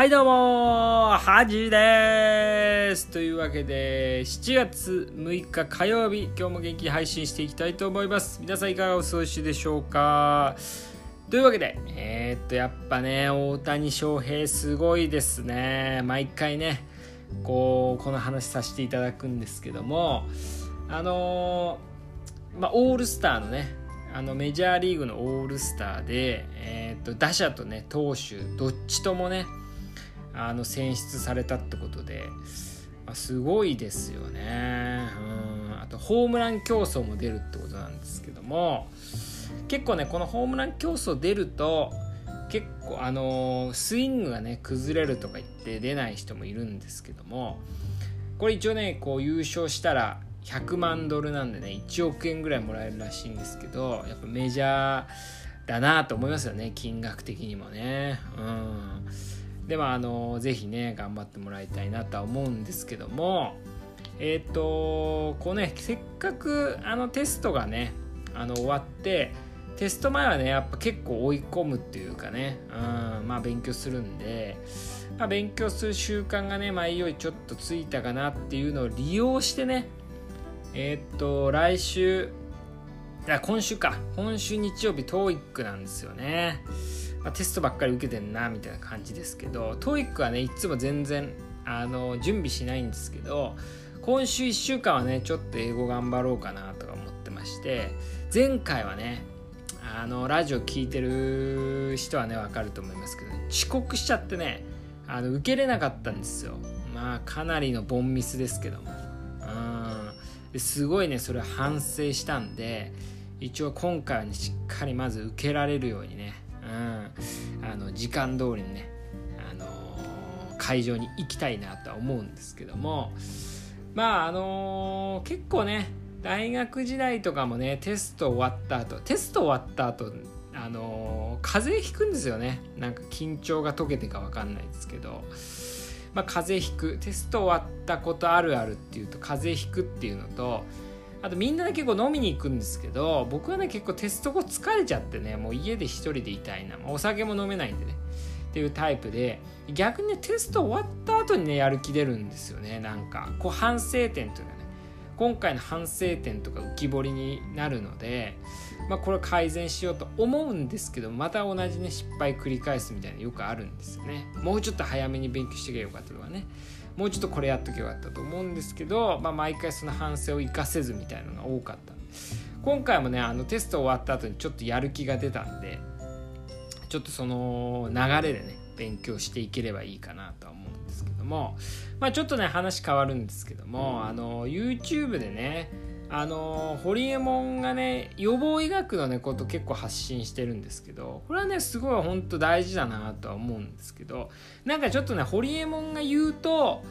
はいどうもはじです。というわけで7月6日火曜日今日も元気に配信していきたいと思います。皆さんいかがお過ごしでしょうか？というわけでえー、っとやっぱね大谷翔平すごいですね。毎回ねこうこの話させていただくんですけどもあのー、まあオールスターのねあのメジャーリーグのオールスターで、えーと、打者とね投手どっちともねあの選出されたってことで、ま、すごいですよね。うん。あとホームラン競争も出るってことなんですけども結構ねこのホームラン競争出ると結構あのー、スイングがね崩れるとか言って出ない人もいるんですけどもこれ一応ねこう優勝したら100万ドルなんでね1億円ぐらいもらえるらしいんですけどやっぱメジャーだなと思いますよね金額的にもね。うん。でもあの是非ね頑張ってもらいたいなとは思うんですけどもえっ、ー、とこうねせっかくあのテストがねあの終わってテスト前はねやっぱ結構追い込むっていうかね、うん、まあ勉強するんで、まあ、勉強する習慣がね前よりちょっとついたかなっていうのを利用してねえー、っと、来週、いや、今週か。今週日曜日、TOEIC なんですよね。まあ、テストばっかり受けてんな、みたいな感じですけど、TOEIC はね、いつも全然、あの、準備しないんですけど、今週1週間はね、ちょっと英語頑張ろうかなとか思ってまして、前回はね、あの、ラジオ聞いてる人はね、わかると思いますけど、ね、遅刻しちゃってね、あの、受けれなかったんですよ。まあ、かなりのボンミスですけども。ですごいねそれ反省したんで一応今回はねしっかりまず受けられるようにね、あの時間通りにね、あのー、会場に行きたいなとは思うんですけどもまああのー、結構ね大学時代とかもねテスト終わった後テスト終わった後あのー、風邪ひくんですよね。なんか緊張が解けてか分かんないですけどまあ、風邪ひくテスト終わったことあるあるっていうと風邪ひくっていうのとあとみんなで結構飲みに行くんですけど僕はね結構テスト後疲れちゃってねもう家で一人でいたいなお酒も飲めないんでねっていうタイプで逆にねテスト終わった後にねやる気出るんですよねなんか。こう反省点というのはね今回の反省点とか浮き彫りになるのでまあ、これ改善しようと思うんですけどまた同じね失敗繰り返すみたいなよくあるんですよね。もうちょっと早めに勉強してけばよかったとかね。もうちょっとこれやっとけばよかったと思うんですけど、まあ、毎回その反省を生かせずみたいなのが多かった。今回もねあのテスト終わった後にちょっとやる気が出たんでちょっとその流れでね勉強していければいいかなとは思うんですけどもまあちょっとね話変わるんですけどもあの YouTube でねあのホリエモンがね予防医学のねこと結構発信してるんですけどこれはねすごい本当大事だなとは思うんですけどなんかちょっとねホリエモンが言うと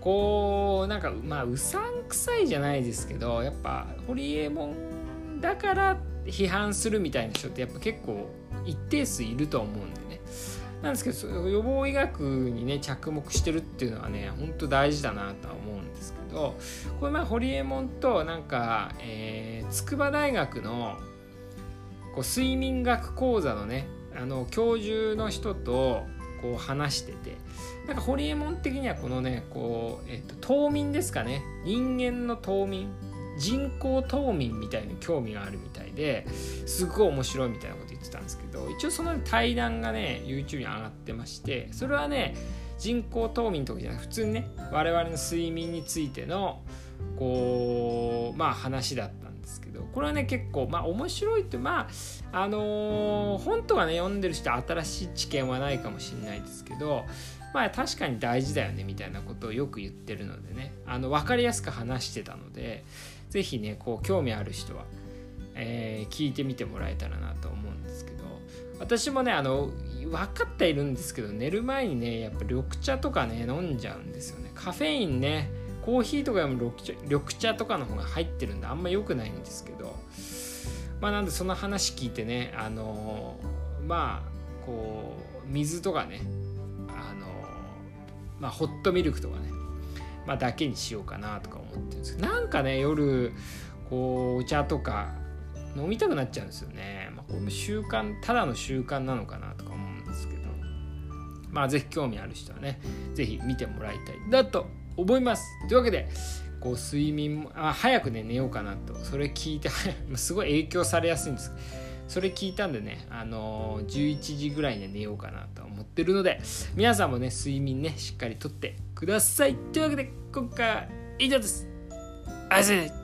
こうなんかまあうさんくさいじゃないですけどやっぱホリエモンだから批判するみたいな人ってやっぱ結構一定数いると思うんでね。なんですけど予防医学にね着目してるっていうのはね本当大事だなとは思うんですけどこれまあホリエモンとなんか、えー、筑波大学のこう睡眠学講座のねあの教授の人とこう話しててなんかホリエモン的にはこのねこう、えーと、冬眠ですかね。人間の冬眠。人工冬眠みたいに興味があるみたいですごい面白いみたいなこと言ってたんですけど一応その対談がね YouTube に上がってましてそれはね人工冬眠とかじゃなく普通にね我々の睡眠についてのこうまあ話だったんですけどこれはね結構まあ面白いってまああのー、本とかね読んでる人新しい知見はないかもしれないですけどまあ確かに大事だよねみたいなことをよく言ってるのでねあの分かりやすく話してたので是非ねこう興味ある人は、えー、聞いてみてもらえたらなと思うんですけど私もねあの分かっているんですけど寝る前にねやっぱ緑茶とかね飲んじゃうんですよね。カフェインねコーヒーとかよりも緑茶緑茶とかの方が入ってるんであんま良くないんですけどまあなんでその話聞いてねあのまあこう水とかねあのまあホットミルクとかねまあだけにしようかなとか思ってるんですけどなんかね夜こうお茶とか飲みたくなっちゃうんですよね、まあ、これも習慣ただの習慣なのかなとか思うんですけど。まあ、ぜひ興味ある人はね、ぜひ見てもらいたいなと思います。というわけで、こう睡眠もあ早くね寝ようかなと。それ聞いて すごい影響されやすいんです。それ聞いたんでね、あのー、11時ぐらいに寝ようかなと思ってるので皆さんもね睡眠ねしっかりとってください。というわけで今回は以上です。ありがとうございました。